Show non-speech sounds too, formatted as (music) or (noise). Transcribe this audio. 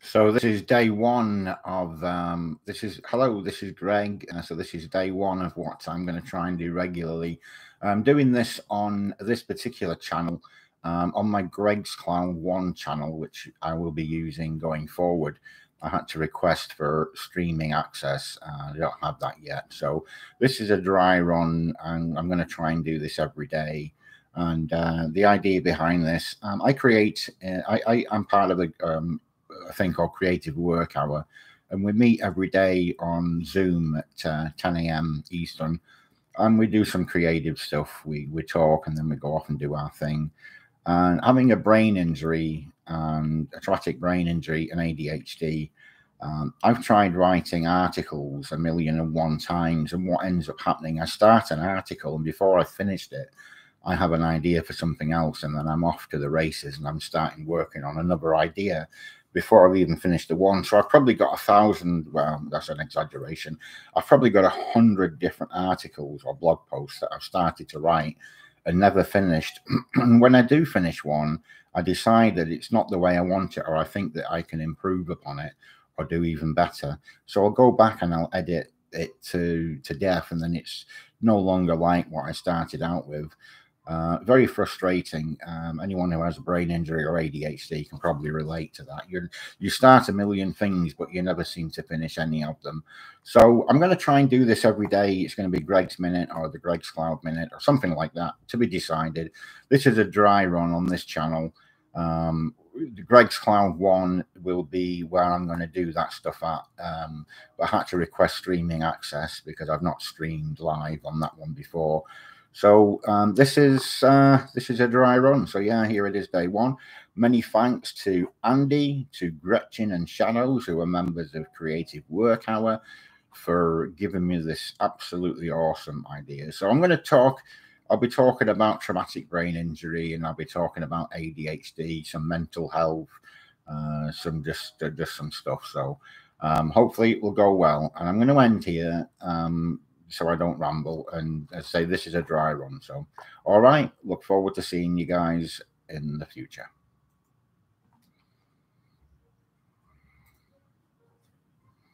So this is day one of um, this is hello. This is Greg. Uh, so this is day one of what I'm going to try and do regularly. I'm doing this on this particular channel, um, on my Greg's Cloud One channel, which I will be using going forward. I had to request for streaming access. Uh, I don't have that yet. So this is a dry run, and I'm going to try and do this every day. And uh, the idea behind this, um, I create. Uh, I, I am part of a um, a thing called Creative Work Hour, and we meet every day on Zoom at uh, 10 a.m. Eastern, and we do some creative stuff. We we talk, and then we go off and do our thing. And having a brain injury and a traumatic brain injury and ADHD, um, I've tried writing articles a million and one times, and what ends up happening, I start an article, and before I finished it, I have an idea for something else, and then I'm off to the races, and I'm starting working on another idea before I've even finished the one. So I've probably got a thousand, well, that's an exaggeration. I've probably got a hundred different articles or blog posts that I've started to write and never finished. (clears throat) and when I do finish one, I decide that it's not the way I want it, or I think that I can improve upon it or do even better. So I'll go back and I'll edit it to to death, and then it's no longer like what I started out with. Uh, very frustrating. Um, anyone who has a brain injury or ADHD can probably relate to that. You you start a million things, but you never seem to finish any of them. So I'm going to try and do this every day. It's going to be Greg's Minute or the Greg's Cloud Minute or something like that to be decided. This is a dry run on this channel. Um, Greg's Cloud One will be where I'm going to do that stuff at. Um, I had to request streaming access because I've not streamed live on that one before. So um, this is uh, this is a dry run. So yeah, here it is, day one. Many thanks to Andy, to Gretchen and Shadows, who are members of Creative Work Hour, for giving me this absolutely awesome idea. So I'm going to talk. I'll be talking about traumatic brain injury, and I'll be talking about ADHD, some mental health, uh, some just uh, just some stuff. So um, hopefully it will go well. And I'm going to end here. Um, so I don't ramble. And I say this is a dry run. So, all right, look forward to seeing you guys in the future.